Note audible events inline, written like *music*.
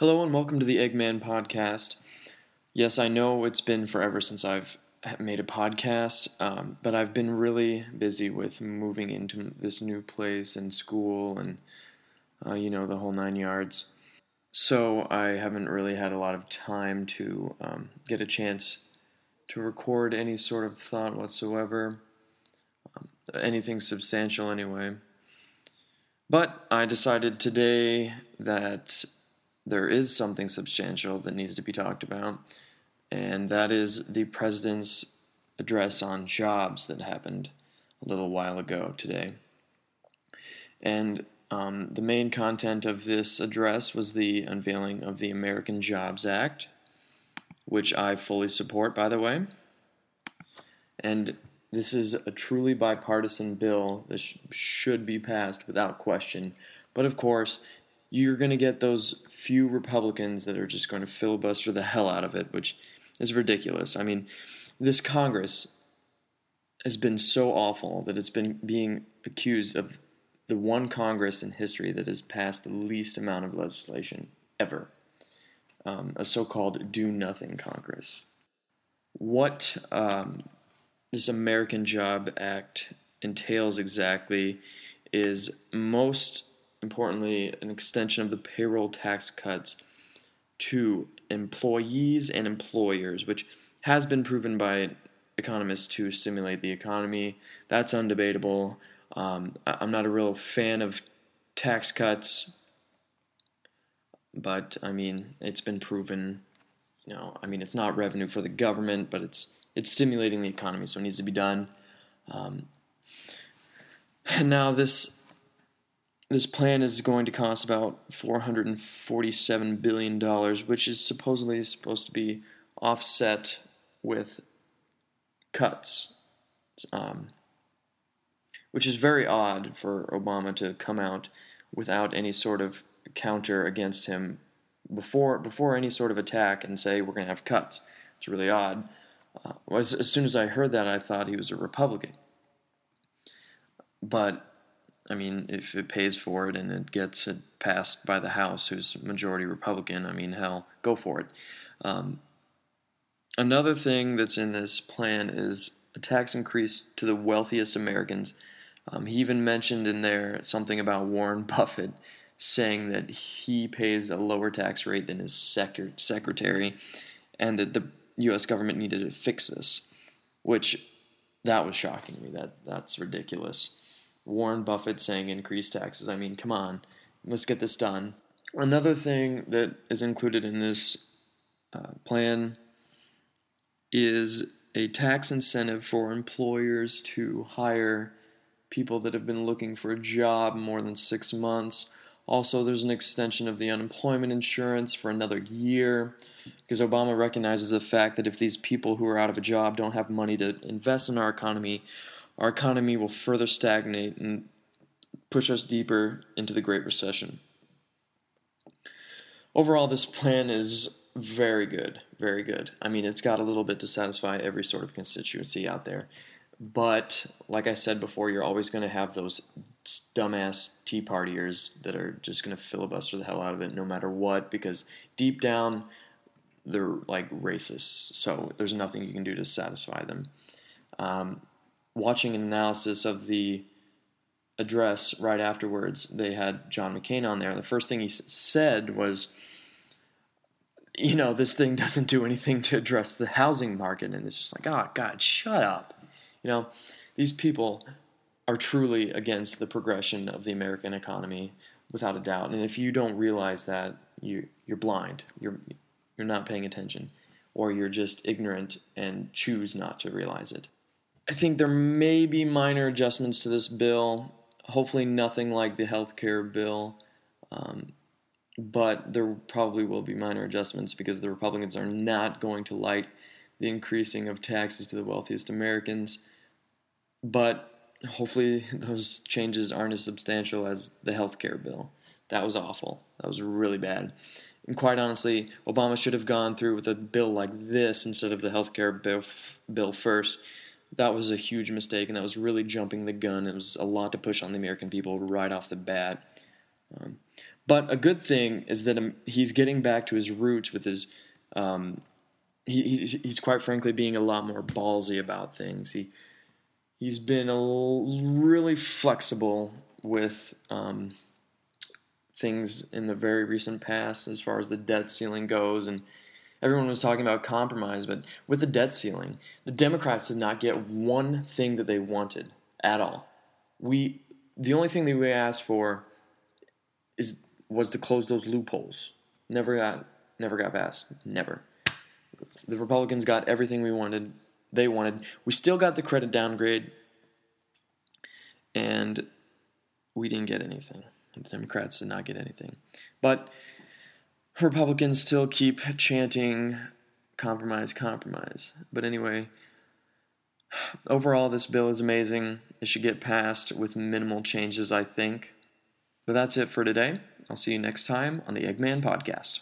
Hello and welcome to the Eggman podcast. Yes, I know it's been forever since I've made a podcast, um, but I've been really busy with moving into this new place and school and, uh, you know, the whole nine yards. So I haven't really had a lot of time to um, get a chance to record any sort of thought whatsoever, um, anything substantial anyway. But I decided today that there is something substantial that needs to be talked about, and that is the president's address on jobs that happened a little while ago today. And um, the main content of this address was the unveiling of the American Jobs Act, which I fully support, by the way. And this is a truly bipartisan bill that sh- should be passed without question. But of course, you're going to get those few Republicans that are just going to filibuster the hell out of it, which is ridiculous. I mean, this Congress has been so awful that it's been being accused of the one Congress in history that has passed the least amount of legislation ever um, a so called do nothing Congress. What um, this American Job Act entails exactly is most importantly, an extension of the payroll tax cuts to employees and employers, which has been proven by economists to stimulate the economy. That's undebatable. Um, I'm not a real fan of tax cuts, but I mean, it's been proven. You know, I mean, it's not revenue for the government, but it's it's stimulating the economy, so it needs to be done. Um, now this this plan is going to cost about $447 billion, which is supposedly supposed to be offset with cuts, um, which is very odd for Obama to come out without any sort of counter against him before before any sort of attack and say we're going to have cuts. It's really odd. Uh, as, as soon as I heard that, I thought he was a Republican. But I mean, if it pays for it and it gets it passed by the House, who's majority Republican, I mean, hell, go for it. Um, another thing that's in this plan is a tax increase to the wealthiest Americans. Um, he even mentioned in there something about Warren *laughs* Buffett saying that he pays a lower tax rate than his sec- secretary and that the U.S. government needed to fix this, which that was shocking to me. That that's ridiculous. Warren Buffett saying increase taxes. I mean, come on, let's get this done. Another thing that is included in this uh, plan is a tax incentive for employers to hire people that have been looking for a job more than six months. Also, there's an extension of the unemployment insurance for another year because Obama recognizes the fact that if these people who are out of a job don't have money to invest in our economy, our economy will further stagnate and push us deeper into the Great Recession. Overall, this plan is very good, very good. I mean, it's got a little bit to satisfy every sort of constituency out there. But like I said before, you're always going to have those dumbass Tea Partiers that are just going to filibuster the hell out of it no matter what, because deep down, they're like racists. So there's nothing you can do to satisfy them. Um, watching an analysis of the address right afterwards, they had John McCain on there. The first thing he said was, you know, this thing doesn't do anything to address the housing market. And it's just like, oh, God, shut up. You know, these people are truly against the progression of the American economy without a doubt. And if you don't realize that, you, you're blind. You're, you're not paying attention. Or you're just ignorant and choose not to realize it. I think there may be minor adjustments to this bill. Hopefully, nothing like the health care bill. Um, but there probably will be minor adjustments because the Republicans are not going to like the increasing of taxes to the wealthiest Americans. But hopefully, *laughs* those changes aren't as substantial as the health care bill. That was awful. That was really bad. And quite honestly, Obama should have gone through with a bill like this instead of the healthcare bill, bill first that was a huge mistake, and that was really jumping the gun. It was a lot to push on the American people right off the bat. Um, But a good thing is that um, he's getting back to his roots with his. Um, he, he, he's quite frankly being a lot more ballsy about things. He he's been really flexible with um, things in the very recent past as far as the debt ceiling goes and everyone was talking about compromise but with the debt ceiling the democrats did not get one thing that they wanted at all. We the only thing that we asked for is was to close those loopholes. Never got never got passed. Never. The republicans got everything we wanted they wanted. We still got the credit downgrade and we didn't get anything. The Democrats did not get anything. But Republicans still keep chanting compromise, compromise. But anyway, overall, this bill is amazing. It should get passed with minimal changes, I think. But that's it for today. I'll see you next time on the Eggman Podcast.